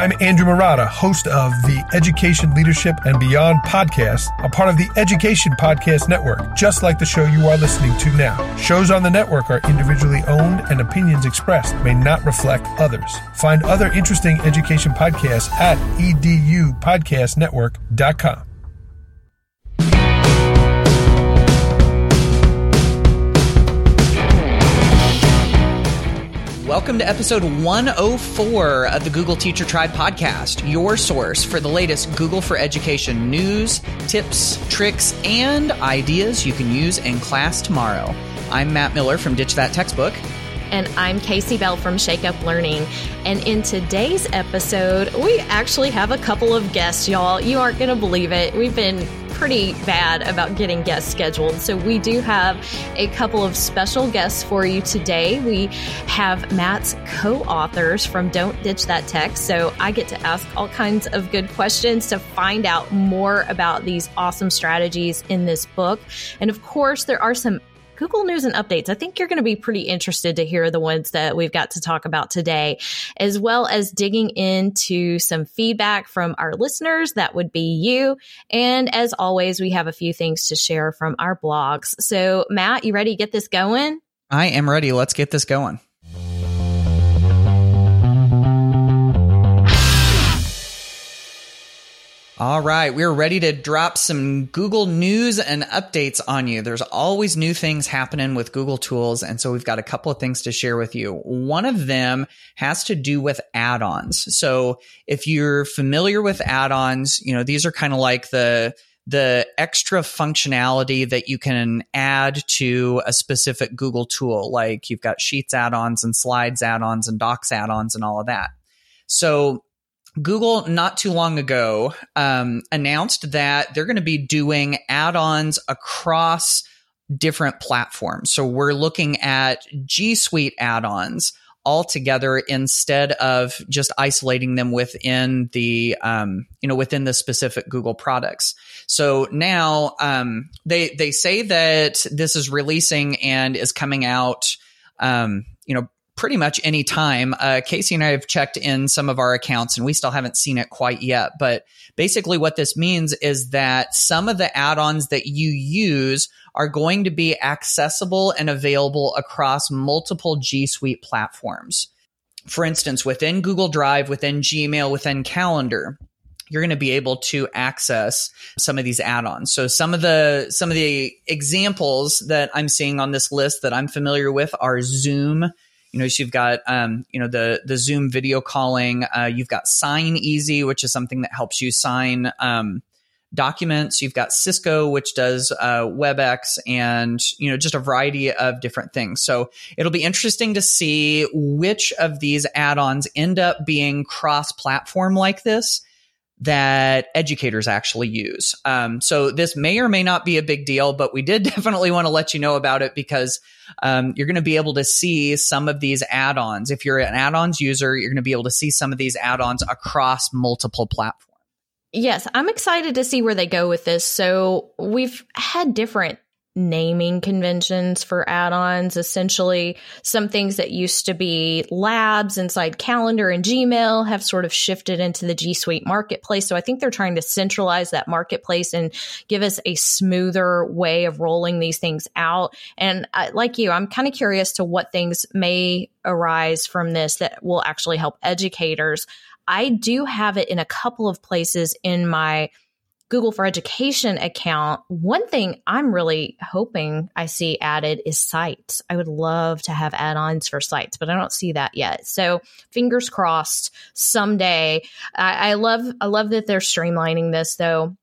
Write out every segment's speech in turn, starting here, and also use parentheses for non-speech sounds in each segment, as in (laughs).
I'm Andrew Marotta, host of the Education Leadership and Beyond podcast, a part of the Education Podcast Network, just like the show you are listening to now. Shows on the network are individually owned and opinions expressed may not reflect others. Find other interesting education podcasts at edupodcastnetwork.com. Welcome to episode 104 of the Google Teacher Tribe podcast, your source for the latest Google for Education news, tips, tricks, and ideas you can use in class tomorrow. I'm Matt Miller from Ditch That Textbook. And I'm Kasey Bell from Shake Up Learning. And in today's episode, we actually have a couple of guests, y'all. You aren't going to believe it. We've been pretty bad about getting guests scheduled. So we do have a couple of special guests for you today. We have Matt's co authors from Don't Ditch That Tech. So I get to ask all kinds of good questions to find out more about these awesome strategies in this book. And of course, there are some Google News and updates. I think you're going to be pretty interested to hear the ones that we've got to talk about today, as well as digging into some feedback from our listeners. That would be you. And as always, we have a few things to share from our blogs. So, Matt, you ready to get this going? I am ready. Let's get this going. All right, we're ready to drop some Google news and updates on you. There's always new things happening with Google tools, and so we've got a couple of things to share with you. One of them has to do with add-ons. So if you're familiar with add-ons, you know, these are kind of like the the extra functionality that you can add to a specific Google tool. Like you've got Sheets add-ons and Slides add-ons and Docs add-ons and all of that. So Google not too long ago um, announced that they're going to be doing add-ons across different platforms. So we're looking at G Suite add-ons altogether instead of just isolating them within the um, you know within the specific Google products. So now um, they they say that this is releasing and is coming out. Um, you know pretty much any time. Uh, Casey and I have checked in some of our accounts and we still haven't seen it quite yet. But basically, what this means is that some of the add ons that you use are going to be accessible and available across multiple G Suite platforms. For instance, within Google Drive, within Gmail, within Calendar, you're going to be able to access some of these add-ons. So some of the some of the examples that I'm seeing on this list that I'm familiar with are Zoom, you know, so you've got, um, you know, the, the Zoom video calling. Uh, you've got Sign Easy, which is something that helps you sign, um, documents. You've got Cisco, which does uh, WebEx, and you know just a variety of different things. So it'll be interesting to see which of these add-ons end up being cross-platform like this that educators actually use. Um, so this may or may not be a big deal, but we did (laughs) definitely want to let you know about it because um, you're going to be able to see some of these add-ons. If you're an add-ons user, you're going to be able to see some of these add-ons across multiple platforms. Yes, I'm excited to see where they go with this. So we've had different naming conventions for add-ons essentially some things that used to be labs inside calendar and gmail have sort of shifted into the g suite marketplace. So i think they're trying to centralize that marketplace and give us a smoother way of rolling these things out. And uh, like you i'm kind of curious to what things may arise from this that will actually help educators. I do have it in a couple of places in my Google for Education account, one thing I'm really hoping I see added is sites. I would love to have add ons for sites, but I don't see that yet. So fingers crossed someday. I, I love I love that they're streamlining this though.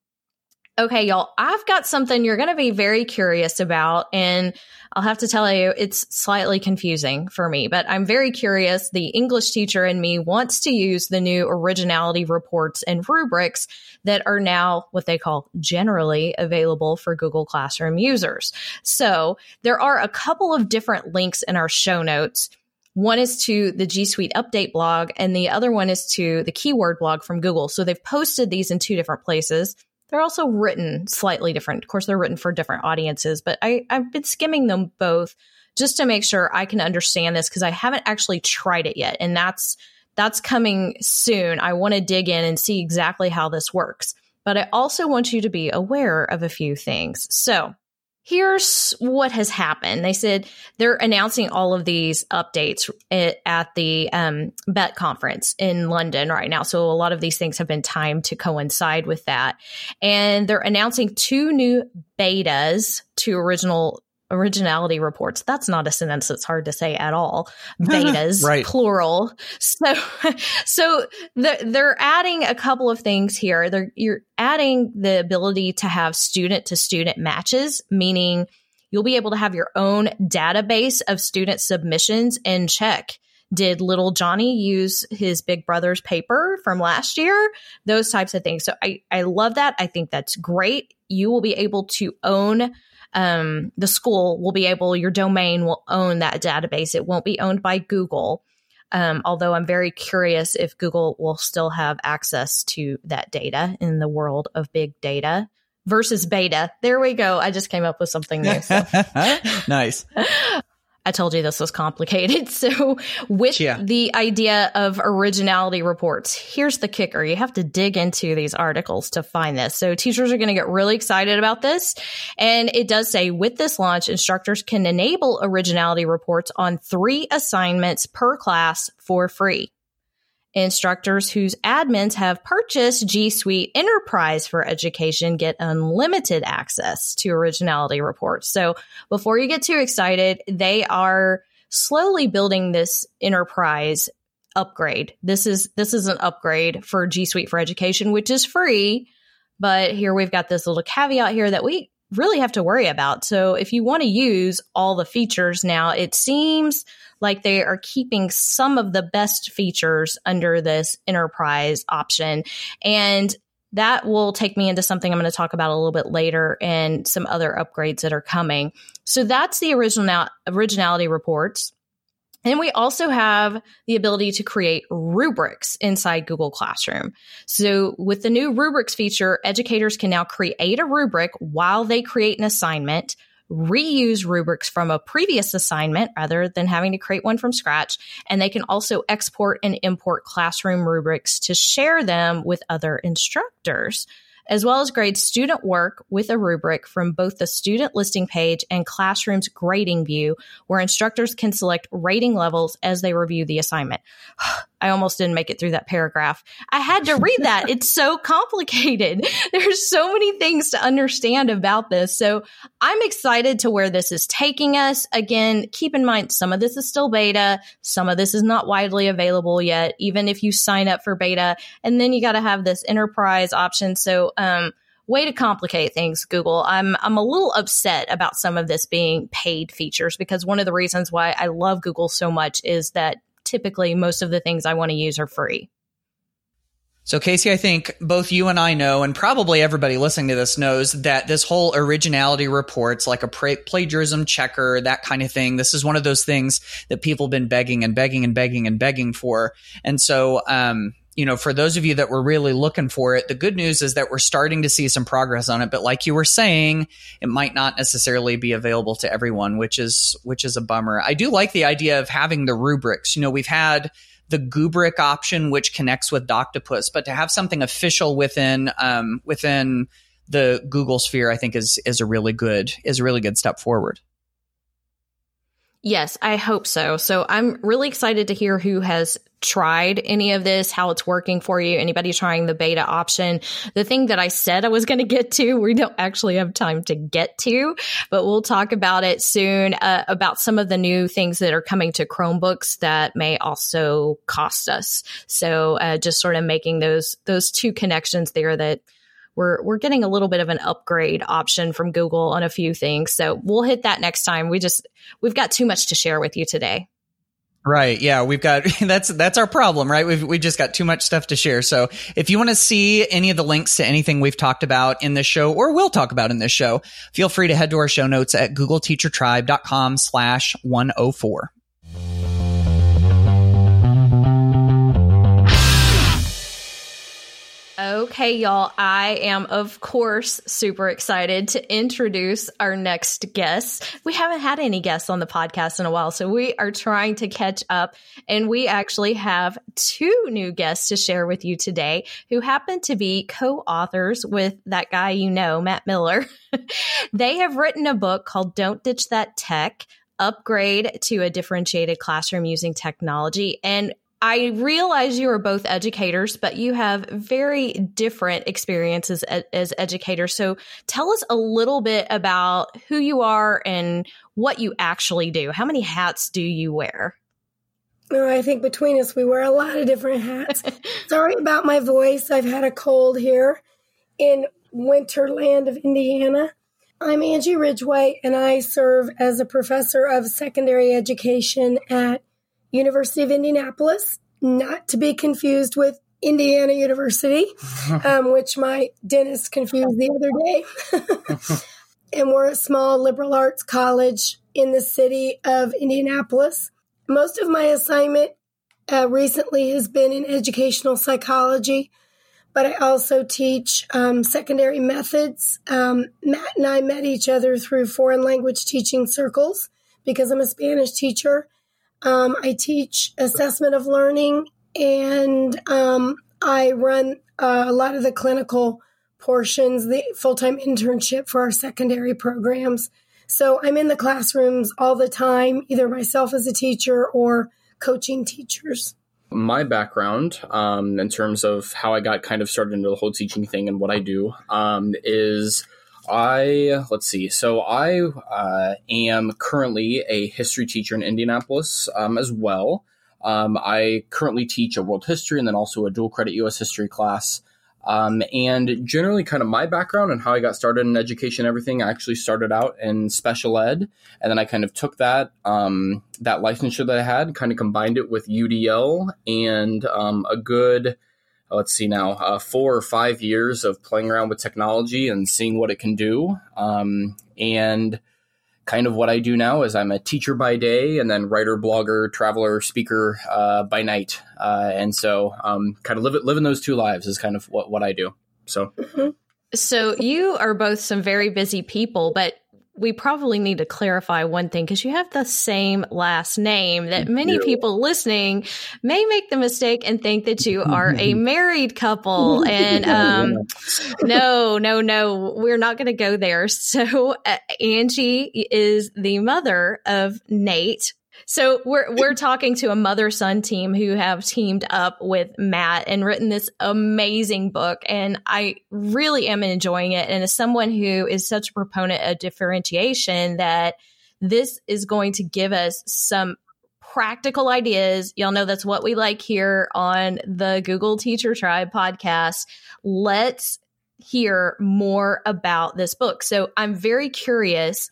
Okay, y'all, I've got something you're going to be very curious about. And I'll have to tell you, it's slightly confusing for me, but I'm very curious. The English teacher in me wants to use the new originality reports and rubrics that are now what they call generally available for Google Classroom users. So there are a couple of different links in our show notes. One is to the G Suite update blog, and the other one is to the keyword blog from Google. So they've posted these in two different places. They're also written slightly different. Of course, they're written for different audiences, but I, I've been skimming them both just to make sure I can understand this because I haven't actually tried it yet. And that's that's coming soon. I want to dig in and see exactly how this works. But I also want you to be aware of a few things. So, here's what has happened. They said they're announcing all of these updates at the um, BETT conference in London right now. So a lot of these things have been timed to coincide with that. And they're announcing two new betas to original originality reports. That's not a sentence that's hard to say at all. (laughs) Betas, right. plural. So, (laughs) so the, they're adding a couple of things here. They're, you're adding the ability to have student to student matches, meaning you'll be able to have your own database of student submissions and check. Did little Johnny use his big brother's paper from last year? Those types of things. So I, I love that. I think that's great. You will be able to own um, the school will be able, your domain will own that database. It won't be owned by Google. Um, although I'm very curious if Google will still have access to that data in the world of big data versus beta. There we go. I just came up with something new. So. (laughs) nice. (laughs) I told you this was complicated. (laughs) So, with yeah. the idea of originality reports, here's the kicker. You have to dig into these articles to find this. So, teachers are going to get really excited about this. And it does say with this launch, instructors can enable originality reports on three assignments per class for free. Instructors whose admins have purchased G Suite Enterprise for Education get unlimited access to originality reports. So before you get too excited, they are slowly building this enterprise upgrade. This is this is an upgrade for G Suite for Education, which is free. But here we've got this little caveat here that we really have to worry about. So if you want to use all the features now, it seems like they are keeping some of the best features under this enterprise option. And that will take me into something I'm going to talk about a little bit later and some other upgrades that are coming. So that's the original originality reports. And we also have the ability to create rubrics inside Google Classroom. So with the new rubrics feature, educators can now create a rubric while they create an assignment reuse rubrics from a previous assignment rather than having to create one from scratch. And they can also export and import classroom rubrics to share them with other instructors as well as grade student work with a rubric from both the student listing page and classroom's grading view, where instructors can select rating levels as they review the assignment. (sighs) I almost didn't make it through that paragraph. I had to read that. (laughs) it's so complicated. (laughs) There's so many things to understand about this. So I'm excited to where this is taking us. Again, keep in mind, some of this is still beta. Some of this is not widely available yet, even if you sign up for beta. And then you got to have this enterprise option. So, um, way to complicate things google i'm i'm a little upset about some of this being paid features because one of the reasons why i love google so much is that typically most of the things I want to use are free. So, Casey, I think both you and I know, and probably everybody listening to this knows that this whole originality reports, like a plagiarism checker, that kind of thing, this is one of those things that people have been begging and begging and begging and begging for. And so, um, you know, for those of you that were really looking for it, the good news is that we're starting to see some progress on it. But like you were saying, it might not necessarily be available to everyone, which is which is a bummer. I do like the idea of having the rubrics. You know, we've had the Goobric option, which connects with Doctopus, but to have something official within um, within the Google sphere, I think is is a really good is a really good step forward. Yes, I hope so. So I'm really excited to hear who has tried any of this, how it's working for you, anybody trying the beta option. The thing that I said I was going to get to, we don't actually have time to get to, but we'll talk about it soon uh, about some of the new things that are coming to Chromebooks that may also cost us. So uh, just sort of making those those two connections there that we're we're getting a little bit of an upgrade option from Google on a few things. So we'll hit that next time. We just we've got too much to share with you today. Right. Yeah. We've got, (laughs) that's, that's our problem, right? We've, we just got too much stuff to share. So if you want to see any of the links to anything we've talked about in this show or will talk about in this show, feel free to head to our show notes at googleteachertribe.com slash 104. Okay, y'all, I am, of course, super excited to introduce our next guest. We haven't had any guests on the podcast in a while, so we are trying to catch up. And we actually have two new guests to share with you today who happen to be co authors with that guy you know, Matt Miller. (laughs) they have written a book called Don't Ditch That Tech upgrade to a differentiated classroom using technology. And I realize you are both educators, but you have very different experiences as, educators. So tell us a little bit about who you are and what you actually do. How many hats do you wear? Oh, I think between us, we wear a lot of different hats. (laughs) Sorry about my voice. I've had a cold here in Winterland of Indiana. I'm Angie Ridgway, and I serve as a professor of secondary education at University of Indianapolis, not to be confused with Indiana University, (laughs) um, which my dentist confused the other day. (laughs) and we're a small liberal arts college in the city of Indianapolis. Most of my assignment uh, recently has been in educational psychology, but I also teach um, secondary methods. Um, Matt and I met each other through foreign language teaching circles because I'm a Spanish teacher um, I teach assessment of learning and um, I run uh, a lot of the clinical portions, the full time internship for our secondary programs. So I'm in the classrooms all the time, either myself as a teacher or coaching teachers. My background, um, in terms of how I got kind of started into the whole teaching thing and what I do, um, is I let's see. So I uh, am currently a history teacher in Indianapolis um, as well. Um, I currently teach a world history and then also a dual credit U.S. history class. Um, and generally, kind of my background and how I got started in education, everything. I actually started out in special ed, and then I kind of took that um, that licensure that I had, kind of combined it with UDL and um, a good let's see now, uh, four or five years of playing around with technology and seeing what it can do. Um, and kind of what I do now is I'm a teacher by day and then writer, blogger, traveler, speaker uh, by night. Uh, and so um, kind of live, living those two lives is kind of what, what I do. So. Mm-hmm. So you are both some very busy people, but we probably need to clarify one thing because you have the same last name that many yeah. people listening may make the mistake and think that you are a (laughs) married couple. (laughs) And um, no, no, no, we're not going to go there. So uh, Angie is the mother of Nate, so we're we're talking to a mother son team who have teamed up with Matt and written this amazing book, and I really am enjoying it. And as someone who is such a proponent of differentiation, that this is going to give us some practical ideas. Y'all know that's what we like here on the Google Teacher Tribe podcast. Let's hear more about this book. So I'm very curious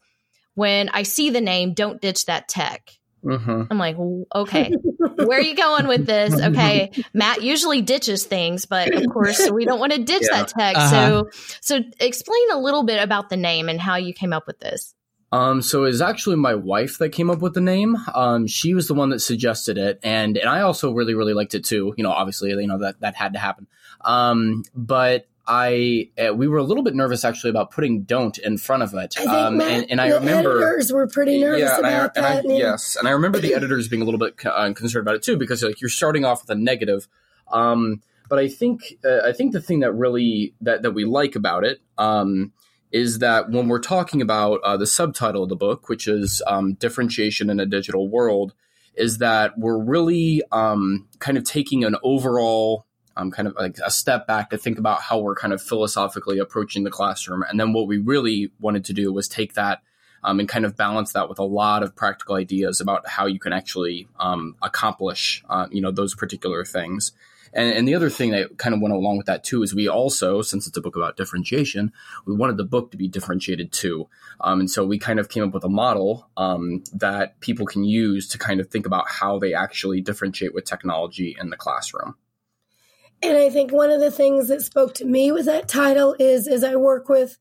when I see the name Don't Ditch That Tech. Mm-hmm. I'm like, okay, where are you going with this? (laughs) Okay, Matt usually ditches things, but of course we don't want to ditch yeah. that tech. Uh-huh. So, so explain a little bit about the name and how you came up with this. Um, so it was actually my wife that came up with the name. Um, she was the one that suggested it, and and I also really really liked it too. You know, obviously, you know that that had to happen. Um, but I uh, we were a little bit nervous actually about putting "don't" in front of it, um, Matt, and, and I remember editors were pretty nervous yeah, about I, that. And I, yes, and I remember the editors being a little bit uh, concerned about it too because like you're starting off with a negative. Um, but I think uh, I think the thing that really that that we like about it um, is that when we're talking about uh, the subtitle of the book, which is um, differentiation in a digital world, is that we're really um, kind of taking an overall um, kind of like a step back to think about how we're kind of philosophically approaching the classroom. And then what we really wanted to do was take that um, and kind of balance that with a lot of practical ideas about how you can actually um, accomplish, uh, you know, those particular things. And, and, the other thing that kind of went along with that too is we also, since it's a book about differentiation, we wanted the book to be differentiated too. Um, and so we kind of came up with a model um, that people can use to kind of think about how they actually differentiate with technology in the classroom. And I think one of the things that spoke to me with that title is as I work with,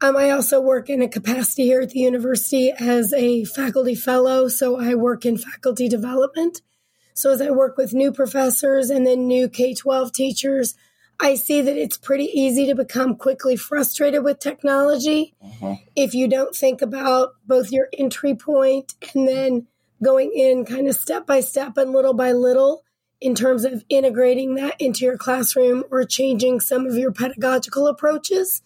um, I also work in a capacity here at the university as a faculty fellow. So I work in faculty development. So as I work with new professors and then new K 12 teachers, I see that it's pretty easy to become quickly frustrated with technology Uh-huh. if you don't think about both your entry point and then going in kind of step by step and little by little in terms of integrating that into your classroom or changing some of your pedagogical approaches.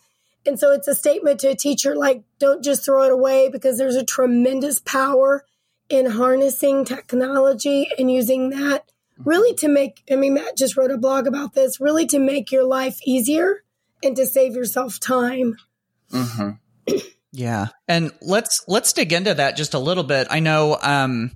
And so it's a statement to a teacher like, don't just throw it away because there's a tremendous power in harnessing technology and using that really to make, I mean, Matt just wrote a blog about this, really to make your life easier and to save yourself time. hmm Yeah. And let's let's dig into that just a little bit. I know um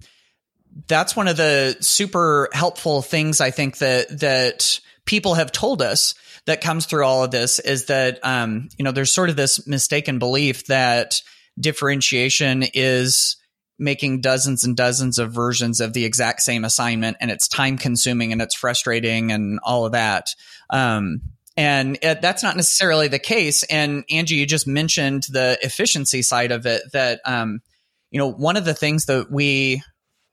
that's one of the super helpful things I think that that people have told us that comes through all of this is that um you know there's sort of this mistaken belief that differentiation is making dozens and dozens of versions of the exact same assignment and it's time consuming and it's frustrating and all of that. Um and it, that's not necessarily the case. And Angie, you just mentioned the efficiency side of it. That um, you know, one of the things that we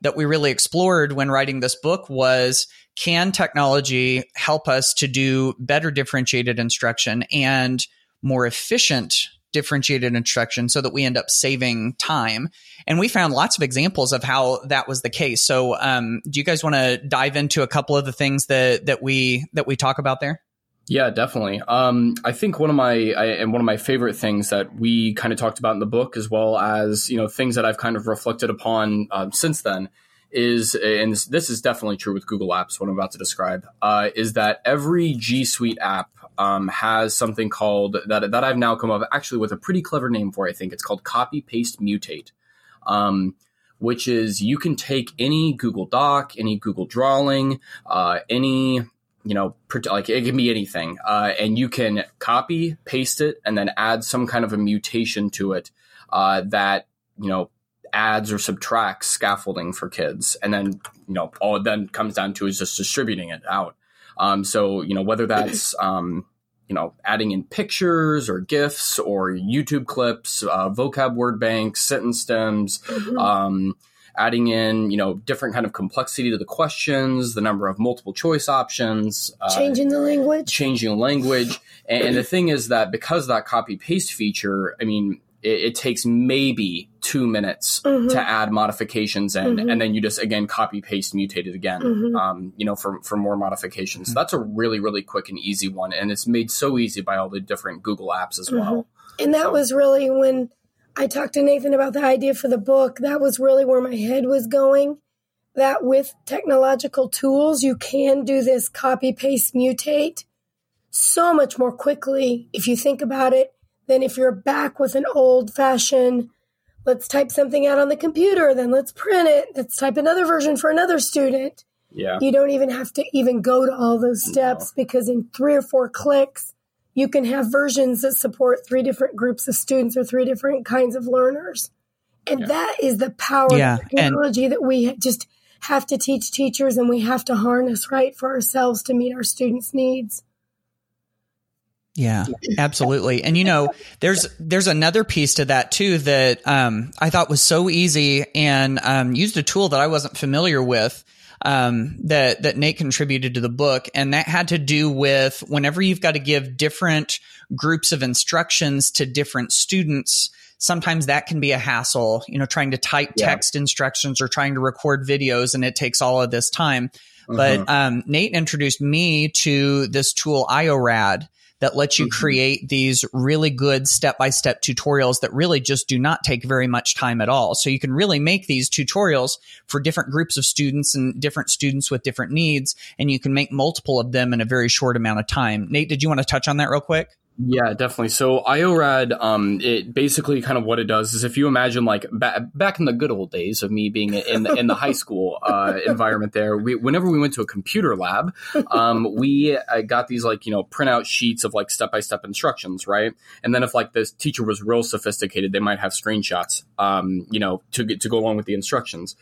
that we really explored when writing this book was can technology help us to do better differentiated instruction and more efficient differentiated instruction so that we end up saving time? And we found lots of examples of how that was the case. So um, do you guys want to dive into a couple of the things that that we that we talk about there Yeah, definitely. Um, I think one of my I, and one of my favorite things that we kind of talked about in the book, as well as you know things that I've kind of reflected upon um, since then, is and this, is definitely true with Google Apps. What I'm about to describe uh, is that every G Suite app um, has something called that that I've now come up actually with a pretty clever name for. I think it's called Copy Paste Mutate. Um, which is you can take any Google Doc, any Google Drawing, uh, any you know, like it can be anything, uh, and you can copy, paste it, and then add some kind of a mutation to it uh, that you know adds or subtracts scaffolding for kids, and then you know all it then comes down to is just distributing it out. Um, so you know whether that's (laughs) um, you know adding in pictures or gifs or YouTube clips, uh, vocab word banks, sentence stems. Mhm. Um, adding in you know different kind of complexity to the questions the number of multiple choice options uh, Changing the language. changing the language and, and the thing is that because of that copy paste feature i mean it, it takes maybe two minutes Mhm. to add modifications in Mhm. and then you just again copy paste mutate it again Mhm. um, you know for, for more modifications so that's a really really quick and easy one and it's made so easy by all the different google apps as well And that So- was really when I talked to Nathan about the idea for the book, that was really where my head was going. That with technological tools, you can do this copy, paste, mutate so much more quickly if you think about it than if you're back with an old fashioned, let's type something out on the computer, then let's print it, let's type another version for another student. yeah You don't even have to even go to all those steps because in three or four clicks, you can have versions that support three different groups of students or three different kinds of learners. And Yeah. that is the power Yeah, of and- technology that we just have to teach teachers and we have to harness right for ourselves to meet our students' needs. Yeah, absolutely. And you know, there's there's another piece to that too that um, I thought was so easy and um, used a tool that I wasn't familiar with um, that that Nate contributed to the book, and that had to do with whenever you've got to give different groups of instructions to different students. Sometimes that can be a hassle, you know, trying to type Yeah. text instructions or trying to record videos, and it takes all of this time. But um, Nate introduced me to this tool, IORAD, that lets you Mhm. create these really good step by step tutorials that really just do not take very much time at all. So you can really make these tutorials for different groups of students and different students with different needs, and you can make multiple of them in a very short amount of time. Nate, did you want to touch on that real quick? Yeah, definitely. So IORAD, um, it basically kind of what it does is if you imagine like ba- back in the good old days of me being in the, in the high school uh, environment there, we, whenever we went to a computer lab, um, we uh, got these like, you know, printout sheets of like step-by-step instructions, right? And then if like this teacher was real sophisticated, they might have screenshots, um, you know, to get, to go along with the instructions.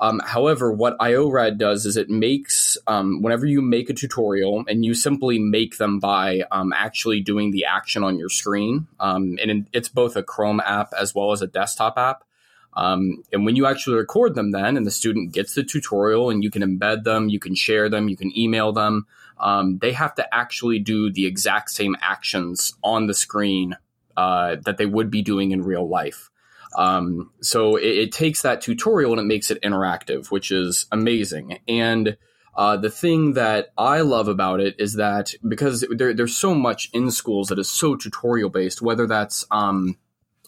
Um, however, what IORAD does is it makes, um, whenever you make a tutorial and you simply make them by um, actually doing the action on your screen, um, and it's both a Chrome app as well as a desktop app. Um, and when you actually record them, then and the student gets the tutorial, and you can embed them, you can share them, you can email them. Um, they have to actually do the exact same actions on the screen uh, that they would be doing in real life. Um, so it, it, takes that tutorial and it makes it interactive, which is amazing. And uh, the thing that I love about it is that because there, there's so much in schools that is so tutorial based, whether that's um,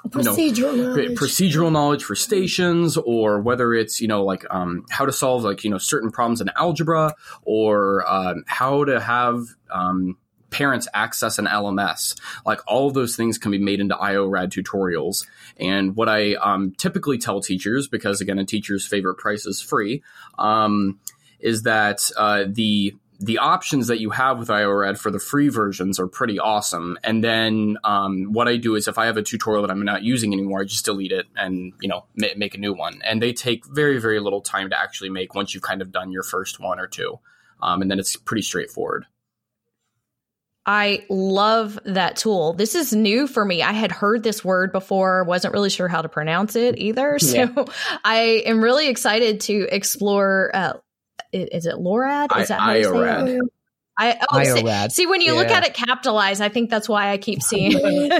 procedural you know, knowledge. procedural knowledge for stations, or whether it's you know like um, how to solve like you know certain problems in algebra, or um, how to have um, parents access an LMS. Like all of those things can be made into IORAD tutorials. And what I um, typically tell teachers, because again, a teacher's favorite price is free, um, is that uh, the the options that you have with IORAD for the free versions are pretty awesome. And then um, what I do is if I have a tutorial that I'm not using anymore, I just delete it and you know ma- make a new one. And they take very very little time to actually make once you've kind of done your first one or two, um, and then it's pretty straightforward. I love that tool. This is new for me. I had heard this word before, wasn't really sure how to pronounce it either. (laughs) So yeah. I am really excited to explore. Uh, is it LORAD? Is that how IORAD. I, oh. See, see, when you yeah. look at it capitalized, I think that's why I keep (laughs) seeing (laughs)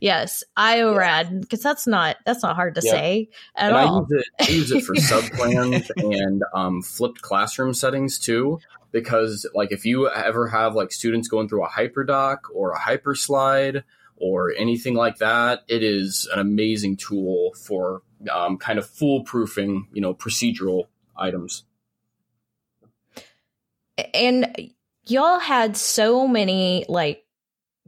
yes, IORAD because that's not that's not hard to yeah. say at and all. I use it, I use it for subplans and um, flipped classroom settings too because like if you ever have like students going through a hyperdoc or a hyperslide or anything like that, it is an amazing tool for um, kind of foolproofing, you know, procedural items. And y'all had so many like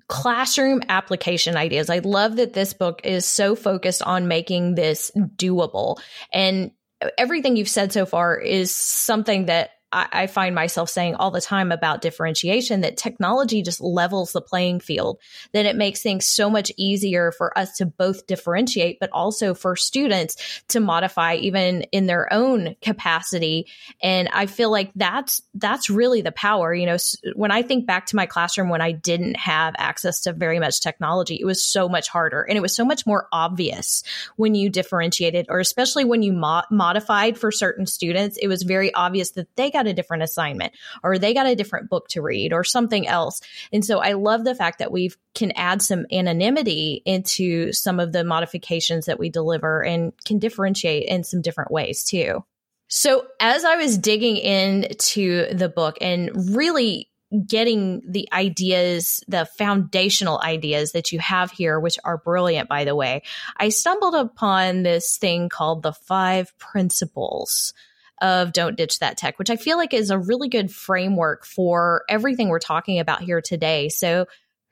classroom application ideas. I love that this book is so focused on making this doable. And everything you've said so far is something that I, I find myself saying all the time about differentiation that technology just levels the playing field, that it makes things so much easier for us to both differentiate, but also for students to modify even in their own capacity. And I feel like that's, that's really the power. You know, when I think back to my classroom when I didn't have access to very much technology, it was so much harder and it was so much more obvious when you differentiated or especially when you mo- modified for certain students, it was very obvious that they got got a different assignment or they got a different book to read or something else. And so I love the fact that we can add some anonymity into some of the modifications that we deliver and can differentiate in some different ways too. So as I was digging into the book and really getting the ideas, the foundational ideas that you have here, which are brilliant, by the way, I stumbled upon this thing called the five principles of Don't Ditch That Tech, which I feel like is a really good framework for everything we're talking about here today. So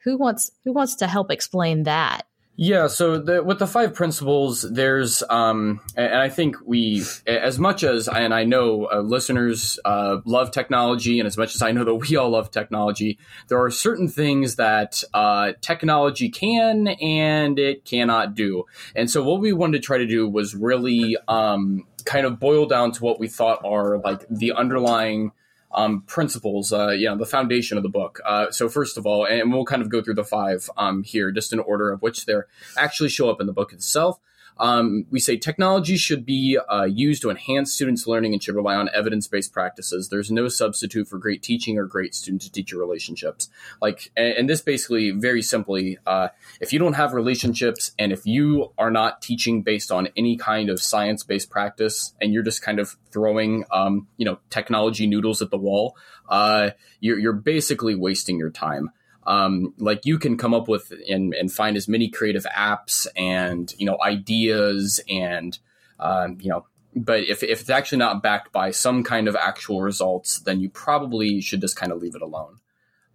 who wants who wants to help explain that? Yeah, so the, with the five principles, there's, um, and I think we, as much as, and I know uh, listeners uh, love technology, and as much as I know that we all love technology, there are certain things that uh, technology can and it cannot do. And so what we wanted to try to do was really um, kind of boil down to what we thought are like the underlying um, principles, uh, you know, the foundation of the book. Uh, so first of all, and we'll kind of go through the five um, here, just in order of which they actually show up in the book itself. Um, we say technology should be uh, used to enhance students' learning and should rely on evidence based practices. There's no substitute for great teaching or great student to teacher relationships. Like, and, and this basically, very simply, uh, if you don't have relationships and if you are not teaching based on any kind of science based practice and you're just kind of throwing, um, you know, technology noodles at the wall, uh, you're, you're basically wasting your time um, like you can come up with and, and find as many creative apps and you know ideas and um, you know but if, if it's actually not backed by some kind of actual results then you probably should just kind of leave it alone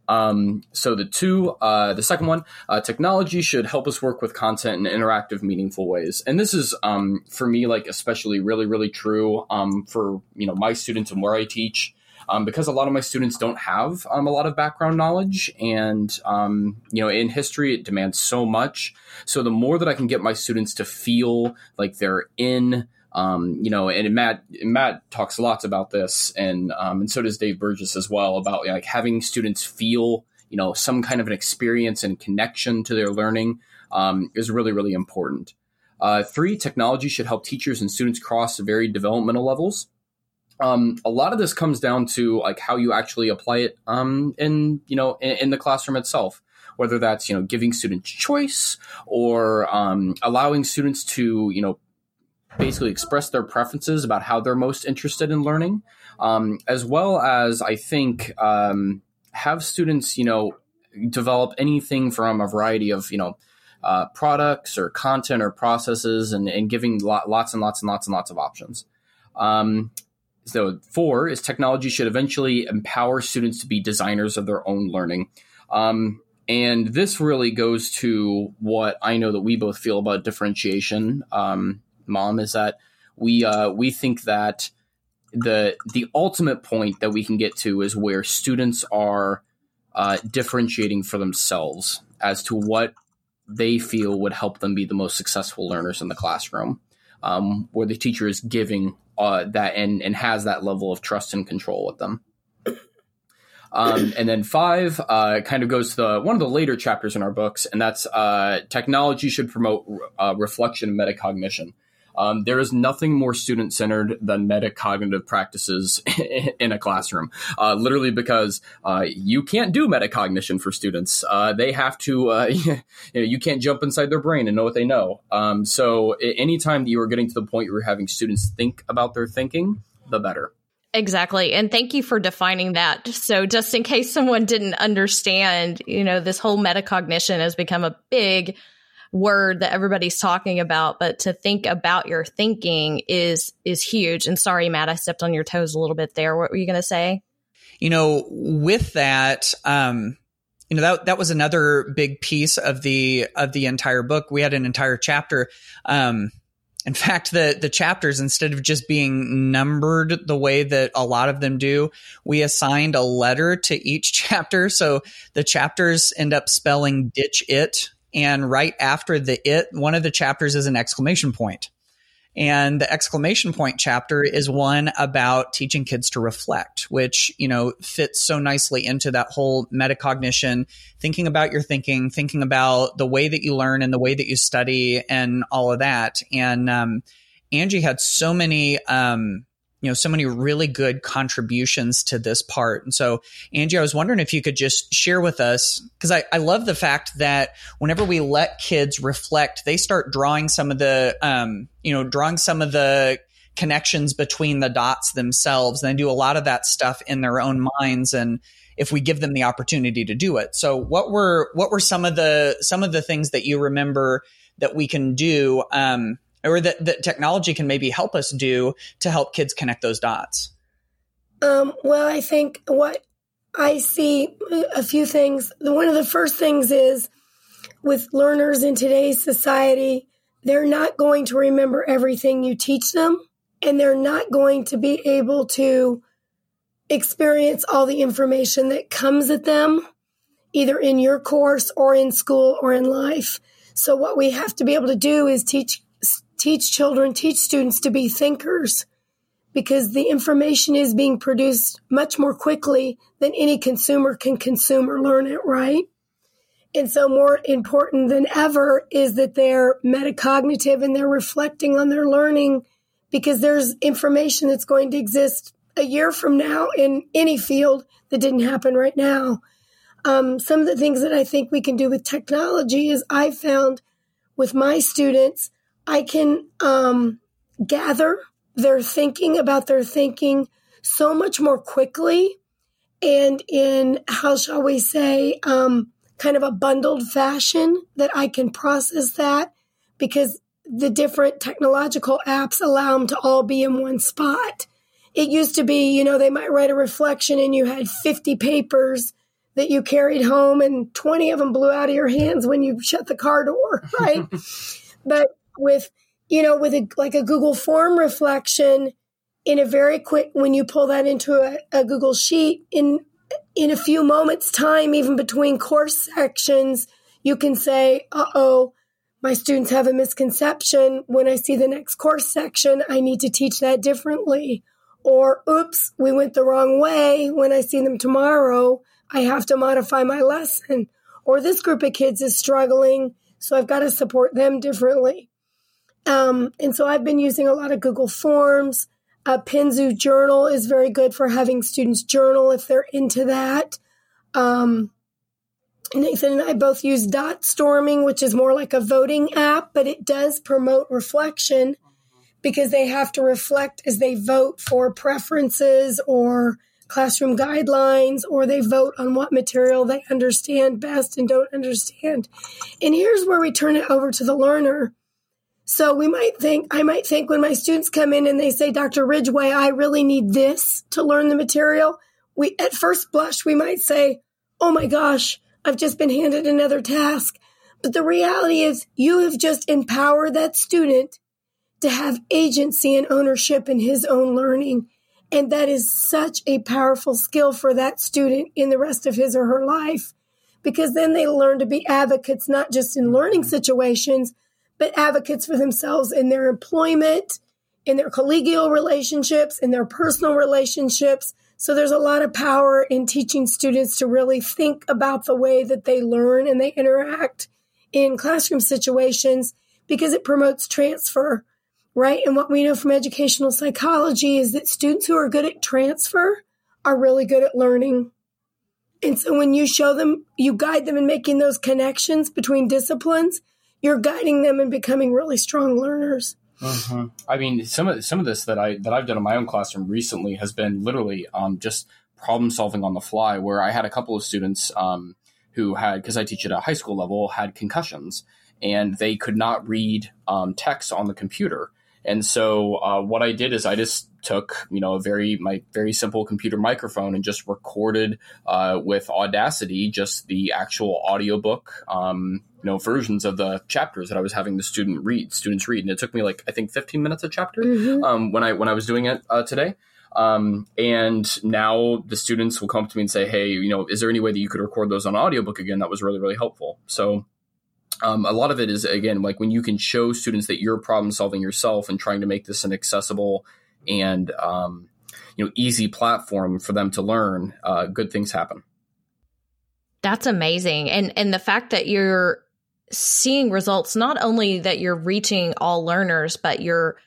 um, so the two, uh, the second one, uh, technology should help us work with content in interactive, meaningful ways. And this is, um, for me, like especially really, really true, um, for, you know, my students and where I teach um, because a lot of my students don't have um, a lot of background knowledge, and um, you know, in history it demands so much. So the more that I can get my students to feel like they're in um, you know, and Matt Matt talks lots about this, and um, and so does Dave Burgess as well about like having students feel you know some kind of an experience and connection to their learning um, is really really important. Uh, three, technology should help teachers and students cross varied developmental levels. Um, a lot of this comes down to like how you actually apply it um, in you know in, in, the classroom itself. Whether that's you know giving students choice or um, allowing students to you know basically express their preferences about how they're most interested in learning, um, as well as I think um, have students you know develop anything from a variety of you know uh, products or content or processes and, and giving lot, lots and lots and lots and lots of options. So, four is technology should eventually empower students to be designers of their own learning. Um, and this really goes to what I know that we both feel about differentiation, um, mom, is that we uh, we think that the the ultimate point that we can get to is where students are uh, differentiating for themselves as to what they feel would help them be the most successful learners in the classroom, um, where the teacher is giving uh, that and, and has that level of trust and control with them. Um, and then five uh, kind of goes to the, one of the later chapters in our books, and that's uh, technology should promote uh, reflection and metacognition. Um, there is nothing more student centered than metacognitive practices (laughs) in a classroom, uh, literally because uh, you can't do metacognition for students. Uh, they have to, uh, (laughs) you, know, you can't jump inside their brain and know what they know. Um, so, anytime that you are getting to the point where you're having students think about their thinking, the better. Exactly. And thank you for defining that. So, just in case someone didn't understand, you know, this whole metacognition has become a big word that everybody's talking about, but to think about your thinking is is huge. And sorry, Matt, I stepped on your toes a little bit there. What were you going to say? You know, with that, um, you know that that was another big piece of the of the entire book. We had an entire chapter. Um, in fact, the the chapters instead of just being numbered the way that a lot of them do, we assigned a letter to each (laughs) chapter. So the chapters end up spelling "ditch it" And right after the it, one of the chapters is an exclamation point. And the exclamation point chapter is one about teaching kids to reflect, which, you know, fits so nicely into that whole metacognition, thinking about your thinking, thinking about the way that you learn and the way that you study and all of that. And um, Angie had so many um, you know so many really good contributions to this part. And so angie i was wondering if you could just share with us because I, I love the fact that whenever we let kids reflect they start drawing some of the um, you know drawing some of the connections between the dots themselves and they do a lot of that stuff in their own minds and if we give them the opportunity to do it. So what were what were some of the some of the things that you remember that we can do um, or that, that technology can maybe help us do to help kids connect those dots? Um, well, I think what I see a few things. One of the first things is with learners in today's society, they're not going to remember everything you teach them, and they're not going to be able to experience all the information that comes at them, either in your course or in school or in life. So, what we have to be able to do is teach teach children, teach students to be thinkers because the information is being produced much more quickly than any consumer can consume or learn it, right? And so, more important than ever is that they're metacognitive and they're reflecting on their learning because there's information that's going to exist a year from now in any field that didn't happen right now. Um, some of the things that I think we can do with technology is I found with my students I can um, gather their thinking about their thinking so much more quickly and in, how shall we say, um, kind of a bundled fashion that I can process that because the different technological apps allow them to all be in one spot. It used to be, you know, they might write a reflection and you had 50 papers that you carried home and 20 of them blew out of your hands when you shut the car door, (laughs) right? (laughs) but with you know with a like a google form reflection in a very quick when you pull that into a, a google sheet in in a few moments time even between course sections you can say uh-oh my students have a misconception. When i see the next course section i need to teach that differently. Or oops we went the wrong way. When i see them tomorrow i have to modify my lesson. Or this group of kids is struggling so i've got to support them differently Um, and so I've been using a lot of Google Forms. Uh, Penzu Journal is very good for having students journal if they're into that. Um, Nathan and I both use Dot Storming, which is more like a voting app, but it does promote reflection because they have to reflect as they vote for preferences or classroom guidelines or they vote on what material they understand best and don't understand. And here's where we turn it over to the learner. So we might think, I might think when my students come in and they say, Dr. Ridgway, I really need this to learn the material. We, at first blush, we might say, Oh my gosh, I've just been handed another task. But the reality is you have just empowered that student to have agency and ownership in his own learning. And that is such a powerful skill for that student in the rest of his or her life because then they learn to be advocates, not just in learning situations, but advocates for themselves in their employment, in their collegial relationships, in their personal relationships. So there's a lot of power in teaching students to really think about the way that they learn and they interact in classroom situations because it promotes transfer right? And what we know from educational psychology is that students who are good at transfer are really good at learning. And so when you show them, you guide them in making those connections between disciplines, you're guiding them and becoming really strong learners. Mm-hmm. I mean, some of some of this that I that I've done in my own classroom recently has been literally um, just problem solving on the fly. Where I had a couple of students um, who had, because I teach at a high school level, had concussions, and they could not read um, text on the computer. And so uh, what I did is I just took you know a very my very simple computer microphone and just recorded uh, with Audacity just the actual audiobook um, you know versions of the chapters that I was having the student read students read and it took me like I think 15 minutes a chapter mm-hmm. um, when I when I was doing it uh, today. Um, and now the students will come to me and say, Hey, you know, is there any way that you could record those on audiobook again? That was really, really helpful. So um, a lot of it is again like when you can show students that you're problem solving yourself and trying to make this an accessible and um, you know easy platform for them to learn uh, good things happen that's amazing and and the fact that you're seeing results not only that you're reaching all learners but you're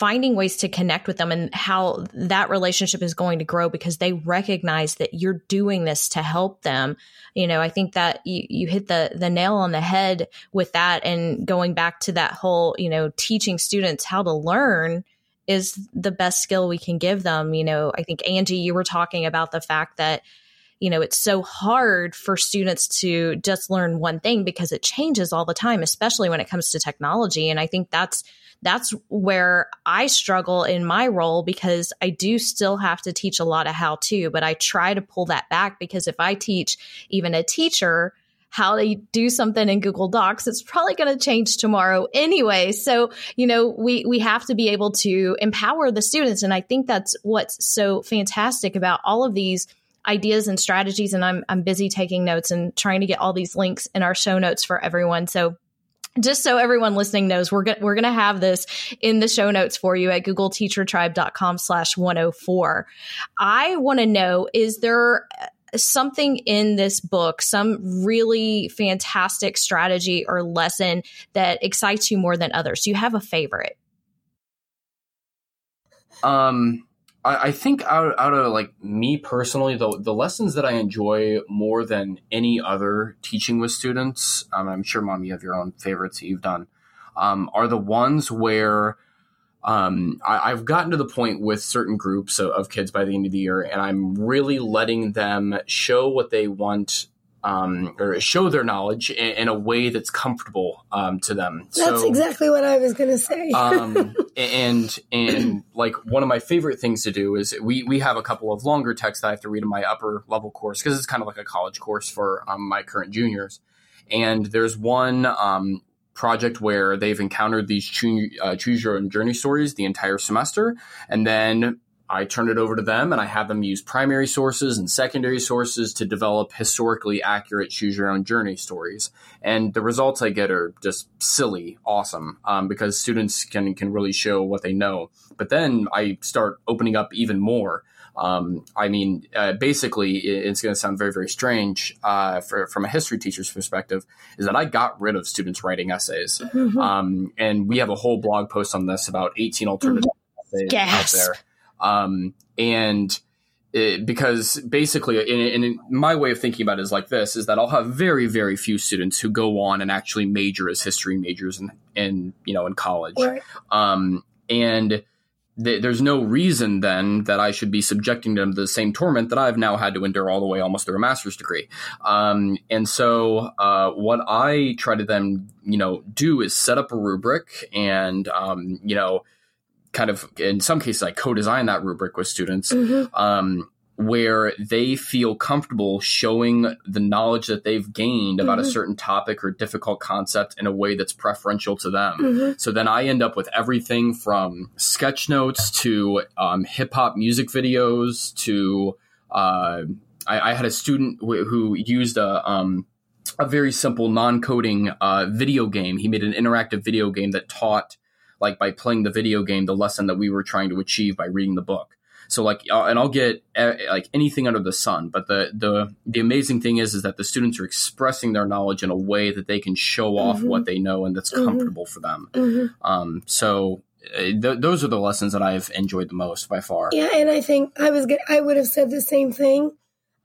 finding ways to connect with them and how that relationship is going to grow because they recognize that you're doing this to help them. You know, I think that you, you hit the, the nail on the head with that and going back to that whole, you know, teaching students how to learn is the best skill we can give them. You know, I think Angie, you were talking about the fact that, you know, it's so hard for students to just learn one thing because it changes all the time, especially when it comes to technology. And I think that's that's where I struggle in my role because I do still have to teach a lot of how to, but I try to pull that back because if I teach even a teacher, how to do something in Google Docs, it's probably going to change tomorrow anyway. So, you know, we, we have to be able to empower the students. And I think that's what's so fantastic about all of these ideas and strategies. And I'm, I'm busy taking notes and trying to get all these links in our show notes for everyone. So just so everyone listening knows, we're, go- we're going to have this in the show notes for you at googleteachertribe.com slash 104. I want to know, is there something in this book, some really fantastic strategy or lesson that excites you more than others? Do you have a favorite? Um, I, I think out, out of like me personally, the, the lessons that I enjoy more than any other teaching with students, um, I'm sure, mom, you have your own favorites that you've done, um, are the ones where um, I, have gotten to the point with certain groups of, of, kids by the end of the year, and I'm really letting them show what they want um, or show their knowledge in, in a way that's comfortable um, to them. That's so, exactly what I was going to say. (laughs) um, and and (clears throat) like one of my favorite things to do is we we have a couple of longer texts that I have to read in my upper level course because it's kind of like a college course for um, my current juniors. And there's one um, project where they've encountered these choose, uh, choose your own journey stories the entire semester, and then I turn it over to them and I have them use primary sources and secondary sources to develop historically accurate choose your own journey stories. And the results I get are just silly, awesome, um, because students can, can really show what they know. But then I start opening up even more. Um, I mean, uh, basically, it's going to sound very, very strange uh, for, from a history teacher's perspective, is that I got rid of students writing essays. Mm-hmm. Um, and we have a whole blog post on this about 18 alternative mm-hmm. essays yes. out there. Um, and it, because basically, in, in, my way of thinking about it is like this: is that I'll have very, very few students who go on and actually major as history majors in, in you know in college, right. um, and th- there's no reason then that I should be subjecting them to the same torment that I've now had to endure all the way almost through a master's degree. Um, and so, uh, what I try to then you know do is set up a rubric and um, you know kind of in some cases I co-design that rubric with students mm-hmm. um, where they feel comfortable showing the knowledge that they've gained about mm-hmm. a certain topic or difficult concept in a way that's preferential to them. Mm-hmm. So then I end up with everything from sketch notes to um, hip hop music videos to uh, I, I, had a student who, who used a um, a very simple non-coding uh, video game. He made an interactive video game that taught like by playing the video game the lesson that we were trying to achieve by reading the book so like and i'll get uh, like anything under the sun but the the the amazing thing is is that the students are expressing their knowledge in a way that they can show off mm-hmm. what they know and that's mm-hmm. comfortable for them mm-hmm. um so uh, th- those are the lessons that I've enjoyed the most by far. Yeah, and I think I was good. I would have said the same thing,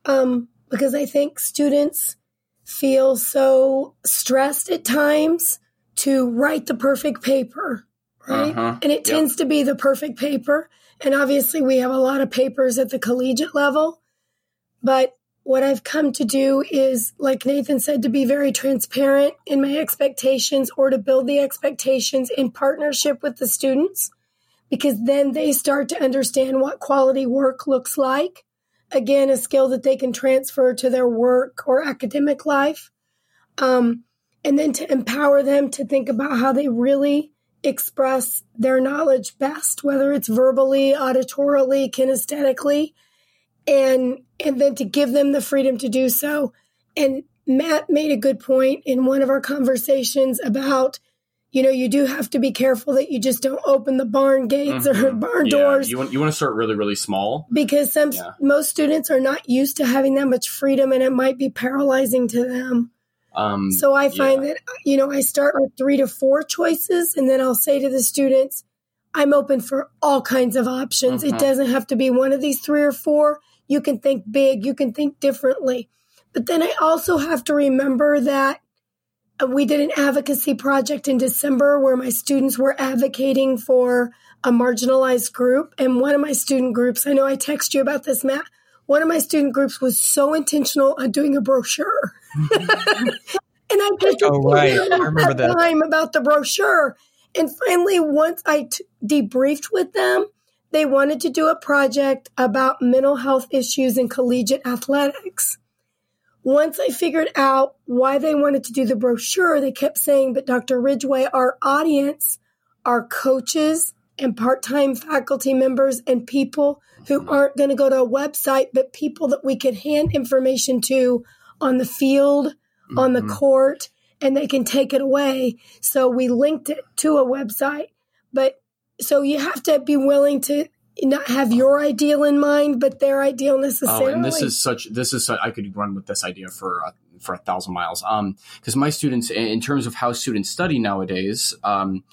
um, because I think students feel so stressed at times to write the perfect paper, right? Uh-huh. And it tends yep. to be the perfect paper. And obviously, we have a lot of papers at the collegiate level. But what I've come to do is, like Nathan said, to be very transparent in my expectations or to build the expectations in partnership with the students, because then they start to understand what quality work looks like. Again, a skill that they can transfer to their work or academic life. Um, and then to empower them to think about how they really express their knowledge best, whether it's verbally, auditorily, kinesthetically, and and then to give them the freedom to do so. And Matt made a good point in one of our conversations about, you know, you do have to be careful that you just don't open the barn gates mm-hmm. or barn yeah, doors. You want you want to start really really small because some yeah. most students are not used to having that much freedom, and it might be paralyzing to them. Um, so I find yeah. that, you know, I start with three to four choices and then I'll say to the students, I'm open for all kinds of options. It mm-hmm. doesn't have to be one of these three or four. You can think big, you can think differently. But then I also have to remember that uh, we did an advocacy project in December where my students were advocating for a marginalized group. And one of my student groups, I know I text you about this, Matt, one of my student groups was so intentional on doing a brochure. (laughs) and I just oh, right. I remember that time about the brochure. And finally, once I t- debriefed with them, they wanted to do a project about mental health issues in collegiate athletics. Once I figured out why they wanted to do the brochure, they kept saying, but Dr. Ridgway, our audience are coaches and part time faculty members and people who aren't going to go to a website, but people that we could hand information to on the field, mm-hmm. on the mm-hmm. court, and they can take it away. So we linked it to a website. But so you have to be willing to not have your ideal in mind, but their ideal necessarily. Oh, and this is such. This is. I could run with this idea for a, for a thousand miles. Um, because my students, in terms of how students study nowadays, um,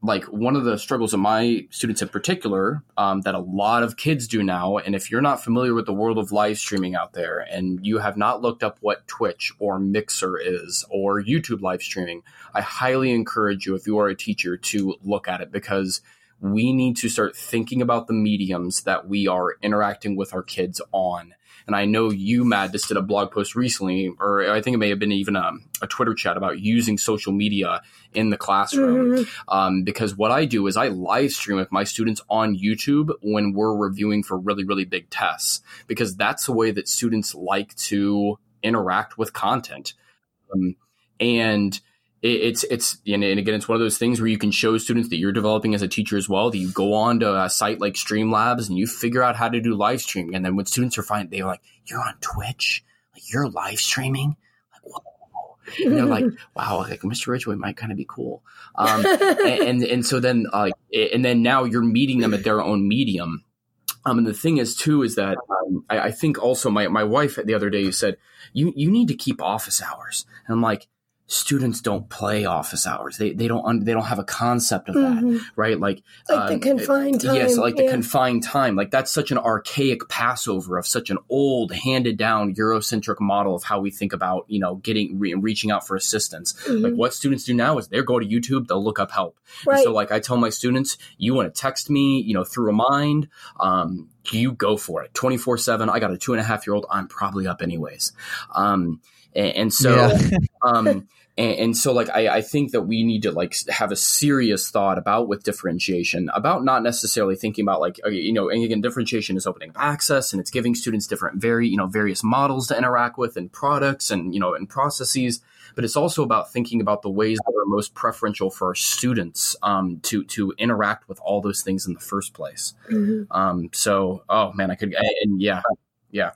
like one of the struggles of my students in particular um, that a lot of kids do now and if you're not familiar with the world of live streaming out there and you have not looked up what twitch or mixer is or youtube live streaming i highly encourage you if you are a teacher to look at it because we need to start thinking about the mediums that we are interacting with our kids on and I know you, Matt, just did a blog post recently, or I think it may have been even a, a Twitter chat about using social media in the classroom. Mm-hmm. Um, because what I do is I live stream with my students on YouTube when we're reviewing for really, really big tests, because that's the way that students like to interact with content. Um, and it's it's and again it's one of those things where you can show students that you're developing as a teacher as well that you go on to a site like streamlabs and you figure out how to do live streaming. And then when students are fine they're like you're on twitch? Like you're live streaming? Like whoa. And they're like (laughs) wow like mr ridgway might kind of be cool. Um, and, (laughs) and, and so then like and then now you're meeting them at their own medium. Um, and the thing is too is that um, I, I think also my my wife the other day said you you need to keep office hours, and I'm like students don't play office hours. They they don't they don't have a concept of that, mm-hmm. right? Like like um, the confined time. Yes, like yeah. the confined time. Like that's such an archaic Passover of such an old handed down Eurocentric model of how we think about you know getting re- reaching out for assistance. Mm-hmm. Like what students do now is they go to YouTube, they'll look up help. Right. so like I tell my students, you want to text me, you know, through Remind. Um, you go for it 24 7 i got a two and a half year old i'm probably up anyways um, and, and so yeah. um, and, and so like I, I think that we need to like have a serious thought about with differentiation about not necessarily thinking about like you know and again differentiation is opening up access and it's giving students different very you know various models to interact with and products and you know and processes but it's also about thinking about the ways that are most preferential for our students um, to to interact with all those things in the first place. Mm-hmm. Um, so, oh man, I could, and yeah, yeah.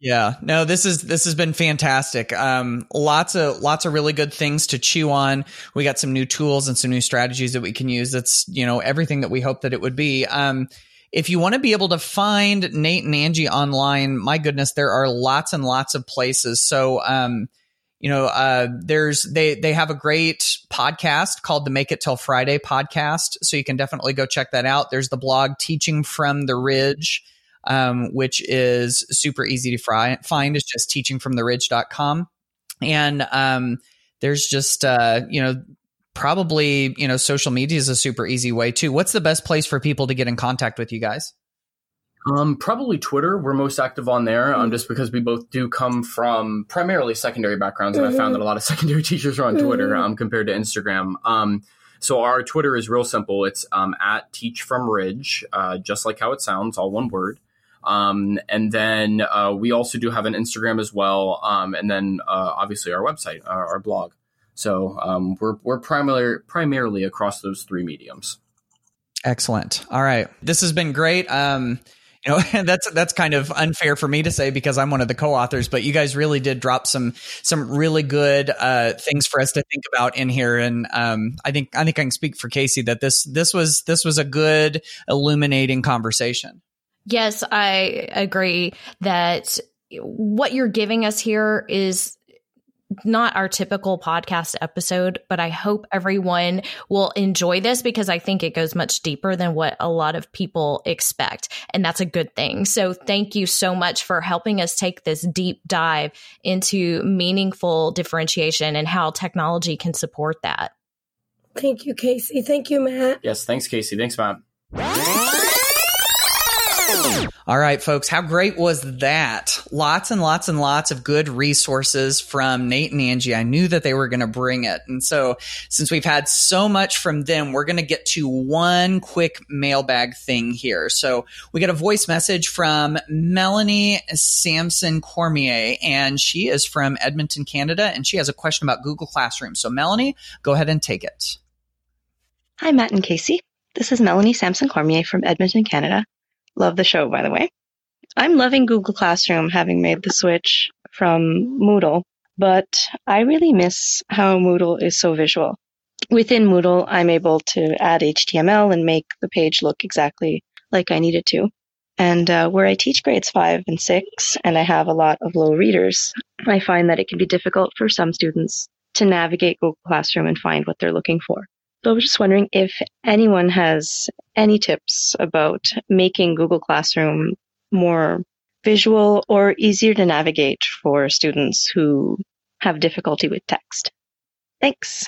Yeah, no, this is this has been fantastic. Um, lots of lots of really good things to chew on. We got some new tools and some new strategies that we can use. That's you know everything that we hope that it would be. Um, if you want to be able to find Nate and Angie online, my goodness, there are lots and lots of places. So, um, you know, uh, there's they they have a great podcast called the Make It Till Friday podcast, so you can definitely go check that out. There's the blog Teaching from the Ridge um, which is super easy to fry, find. It's just teachingfromtheridge.com. And um, there's just, uh, you know, probably, you know, social media is a super easy way too. What's the best place for people to get in contact with you guys? Um, probably Twitter. We're most active on there, um, just because we both do come from primarily secondary backgrounds, and mm-hmm. I found that a lot of (laughs) secondary teachers are on Twitter mm-hmm. um, compared to Instagram. Um, so our Twitter is real simple. It's um, at Teach from Ridge, uh, just like how it sounds, all one word. Um, and then uh, we also do have an Instagram as well, um, and then uh, obviously our website, our, our blog. So um, we're we're primarily primarily across those three mediums. Excellent. All right, this has been great. Um, you know (laughs) that's that's kind of unfair for me to say because I'm one of the co-authors, but you guys really did drop some some really good uh, things for us to think about in here, and um, I think I think I can speak for Kasey that this this was this was a good illuminating conversation. Yes, I agree that what you're giving us here is not our typical podcast episode, but I hope everyone will enjoy this because I think it goes much deeper than what a lot of people expect. And that's a good thing. So thank you so much for helping us take this deep dive into meaningful differentiation and how technology can support that. Thank you, Kasey. Thank you, Matt. Yes, thanks, Kasey. Thanks, Matt. All right, folks, how great was that? Lots and lots and lots of good resources from Nate and Angie. I knew that they were going to bring it. And so, since we've had so much from them, we're going to get to one quick mailbag thing here. So, we got a voice message from Melanie Sampson Cormier, and she is from Edmonton, Canada, and she has a question about Google Classroom. So, Melanie, go ahead and take it. Hi, Matt and Kasey. This is Melanie Sampson Cormier from Edmonton, Canada. Love the show, by the way. I'm loving Google Classroom having made the switch from Moodle, but I really miss how Moodle is so visual. Within Moodle, I'm able to add HTML and make the page look exactly like I need it to. And uh, where I teach grades five and six, and I have a lot of low readers, I find that it can be difficult for some students to navigate Google Classroom and find what they're looking for. So I was just wondering if anyone has any tips about making Google Classroom more visual or easier to navigate for students who have difficulty with text. Thanks.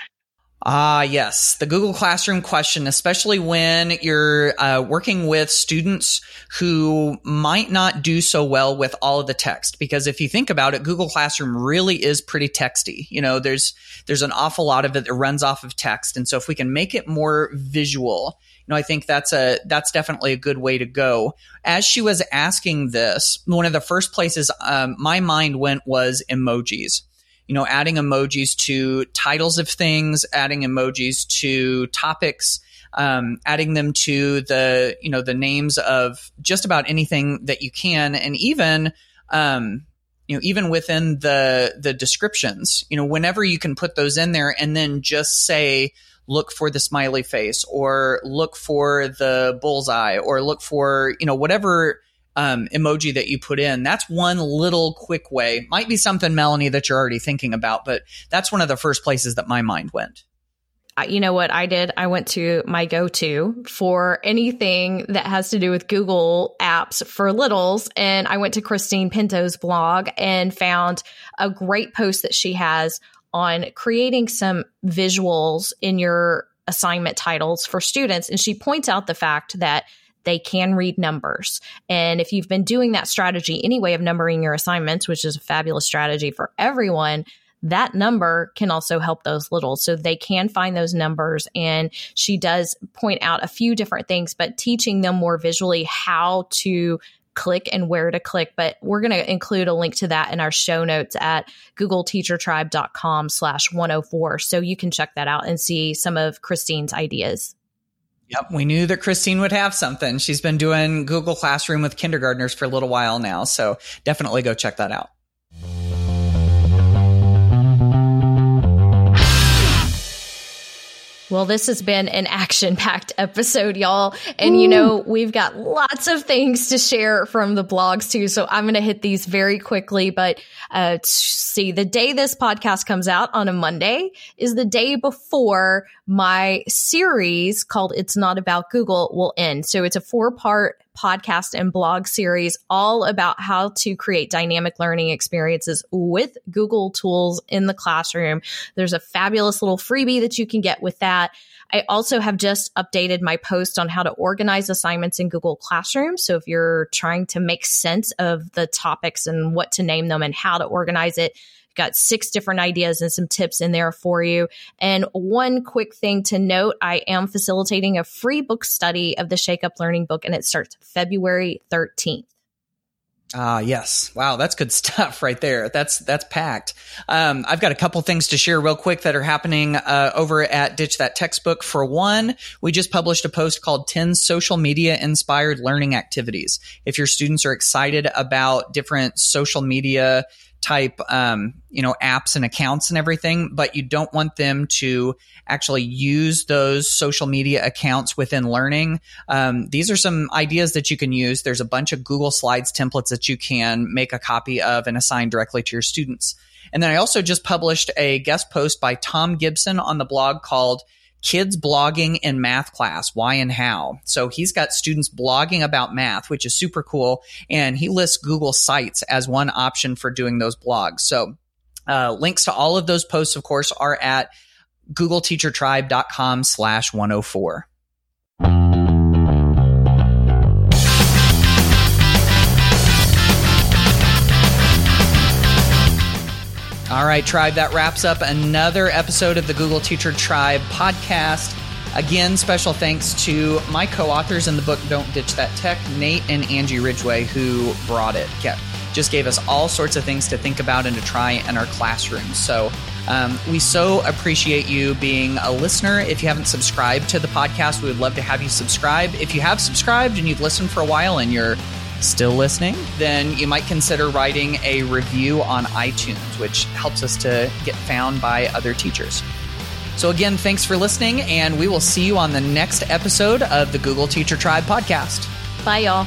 Ah, yes. The Google Classroom question, especially when you're uh, working with students who might not do so well with all of the text. Because if you think about it, Google Classroom really is pretty texty. You know, there's, there's an awful lot of it that runs off of text. And so if we can make it more visual, you know, I think that's a, that's definitely a good way to go. As she was asking this, one of the first places um, my mind went was emojis you know, adding emojis to titles of things, adding emojis to topics, um, adding them to the, you know, the names of just about anything that you can. And even, um, you know, even within the, the descriptions, you know, whenever you can put those in there and then just say, look for the smiley face or look for the bullseye or look for, you know, whatever um, emoji that you put in. That's one little quick way. Might be something, Melanie, that you're already thinking about, but that's one of the first places that my mind went. You know what I did? I went to my go to for anything that has to do with Google apps for littles. And I went to Christine Pinto's blog and found a great post that she has on creating some visuals in your assignment titles for students. And she points out the fact that they can read numbers. And if you've been doing that strategy anyway of numbering your assignments, which is a fabulous strategy for everyone, that number can also help those little. So they can find those numbers. And she does point out a few different things, but teaching them more visually how to click and where to click. But we're going to include a link to that in our show notes at googleteachertribe.com slash 104. So you can check that out and see some of Christine's ideas. Yep, we knew that Christine would have something. She's been doing Google Classroom with kindergartners for a little while now, so definitely go check that out. Well, this has been an action packed (laughs) episode, y'all. And Ooh. you know, we've got lots of things to share from the blogs too. So I'm going to hit these very quickly. But uh, see, the day this podcast comes out on a Monday is the day before my series called It's Not About Google will end. So it's a four part podcast and blog series all about how to create dynamic learning experiences with Google tools in the classroom. There's a fabulous little freebie that you can get with that. I also have just updated my post on how to organize assignments in Google Classroom. So if you're trying to make sense of the topics and what to name them and how to organize it, got six different ideas and some tips in there for you. And one quick thing to note I am facilitating a free book study of the Shake Up Learning book, and it starts February 13th. Ah, yes. Wow, that's good (laughs) stuff right there. That's that's packed. Um, I've got a couple things to share real quick that are happening uh, over at Ditch That Textbook. For one, we just published a post called 10 Social Media Inspired Learning Activities. If your students are excited about different social media type um, you know apps and accounts and everything but you don't want them to actually use those social media accounts within learning. Um, these are some ideas that you can use. There's a bunch of google slides templates that you can make a copy of and assign directly to your students. And then i also just published a guest post by tom gibson on the blog called kids blogging in math class, why and how. So he's got students blogging about math, which is super cool. And he lists Google Sites as one option for doing those blogs. So uh, links to all of those posts, of course, are at googleteachertribe.com slash 104. All right, Tribe, that wraps up another episode of the Google Teacher Tribe podcast. Again, special thanks to my co authors in the book Don't Ditch That Tech, Nate and Angie Ridgway, who brought it. Yeah, just gave us all sorts of things to think about and to try in our classrooms. So um, we so appreciate you being a listener. If you haven't subscribed to the podcast, we would love to have you subscribe. If you have subscribed and you've listened for a while and you're still listening, then you might consider writing a review on iTunes, which helps us to get found by other teachers. So, again, thanks for listening, and we will see you on the next episode of the Google Teacher Tribe podcast. Bye, y'all.